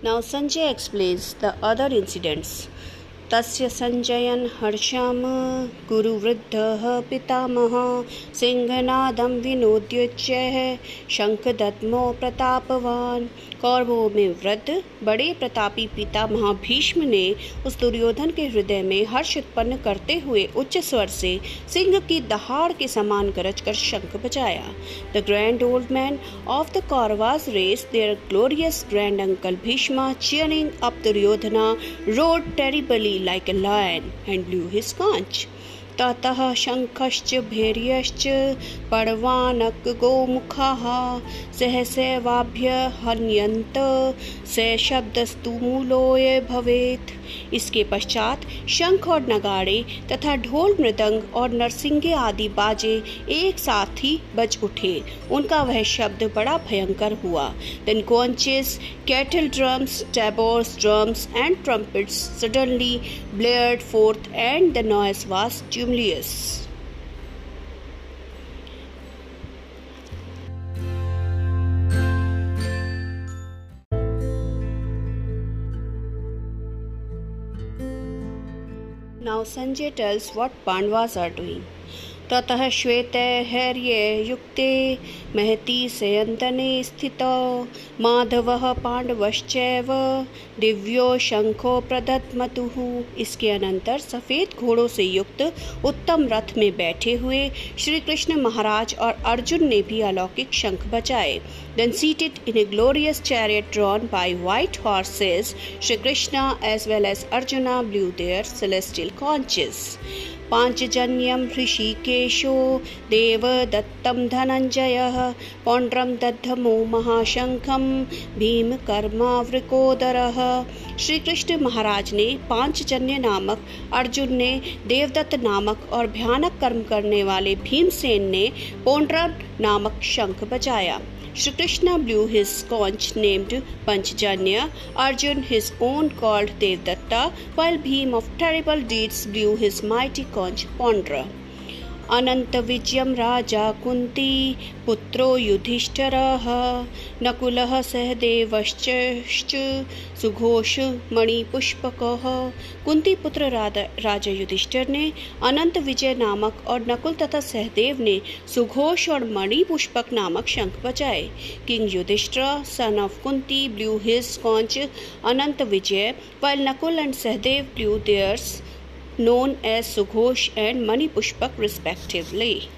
Now Sanjay explains the other incidents. तस्य सञ्जयन् हर्षं गुरुवृद्धः पितामहः, सिंहनादं विनोद्योच्यः शङ्खदत्मो प्रतापवान्। कौरवों में वृद्ध, बड़े प्रतापी पिता महाभीष्म ने उस दुर्योधन के हृदय में हर्ष उत्पन्न करते हुए उच्च स्वर से सिंह की दहाड़ के समान गरज कर शंख बजाया। The grand old man of the Kauravas raised their glorious grand uncle Bhishma, cheering up Duryodhana roared terribly like a lion and blew his conch. ततः शङ्खश्च, भैर्यश्च पडवानकगोमुखाः सहसैवाभ्य हन्यन्त, स शब्दस्तु मूलोय भवेत्। इसके पश्चात शंख और नगाड़े तथा ढोल, मृदंग और नरसिंगे आदि बाजे एक साथ ही बज उठे। उनका वह शब्द बड़ा भयंकर हुआ। Then conches kettle drums tabors drums and trumpets suddenly blared forth and the noise was Julius. Now Sanjay tells what Pandavas are doing. ततः श्वेते हैर्ये युक्ते महती सयन्तने स्थितो। माधवः पांडवश्चैव दिव्यो शंखो प्रदत्मतुः। इसके अनंतर सफ़ेद घोड़ों से युक्त उत्तम रथ में बैठे हुए श्री कृष्ण महाराज और अर्जुन ने भी अलौकिक शंख बचाए then seated in a glorious chariot drawn by white horses Shri Krishna as well as Arjuna blew their celestial conches पाञ्चजन्यं हृषिकेशो देवदत्तं धनञ्जयः, पौण्ड्रं दद्धमो महाशङ्खं, भीमकर्मावृकोदरः। श्री कृष्ण महाराज ने पांचजन्य नामक अर्जुन ने, देवदत्त नामक और भयानक कर्म करने वाले भीमसेन ने पौंड्रम नामक शंख बजाया। Shri Krishna blew his conch named Panchajanya, Arjun his own called Devdatta, while Bhim of terrible deeds blew his mighty conch Pondra. अनन्तविजयं राजा कुन्ती, पुत्रो युधिष्ठिरः। नकुलः सहदेवश्च सुघोष मणिपुष्पकः। कुंती पुत्र राजा युधिष्ठिर ने अनंत विजय नामक और नकुल तथा सहदेव ने सुघोष और मणिपुष्पक नामक शंख बजाए। King Yudhishthira son of Kunti blew his conch Anant Vijay while Nakul and Sahadev blew theirs known as Sughosh and Mani Pushpak respectively.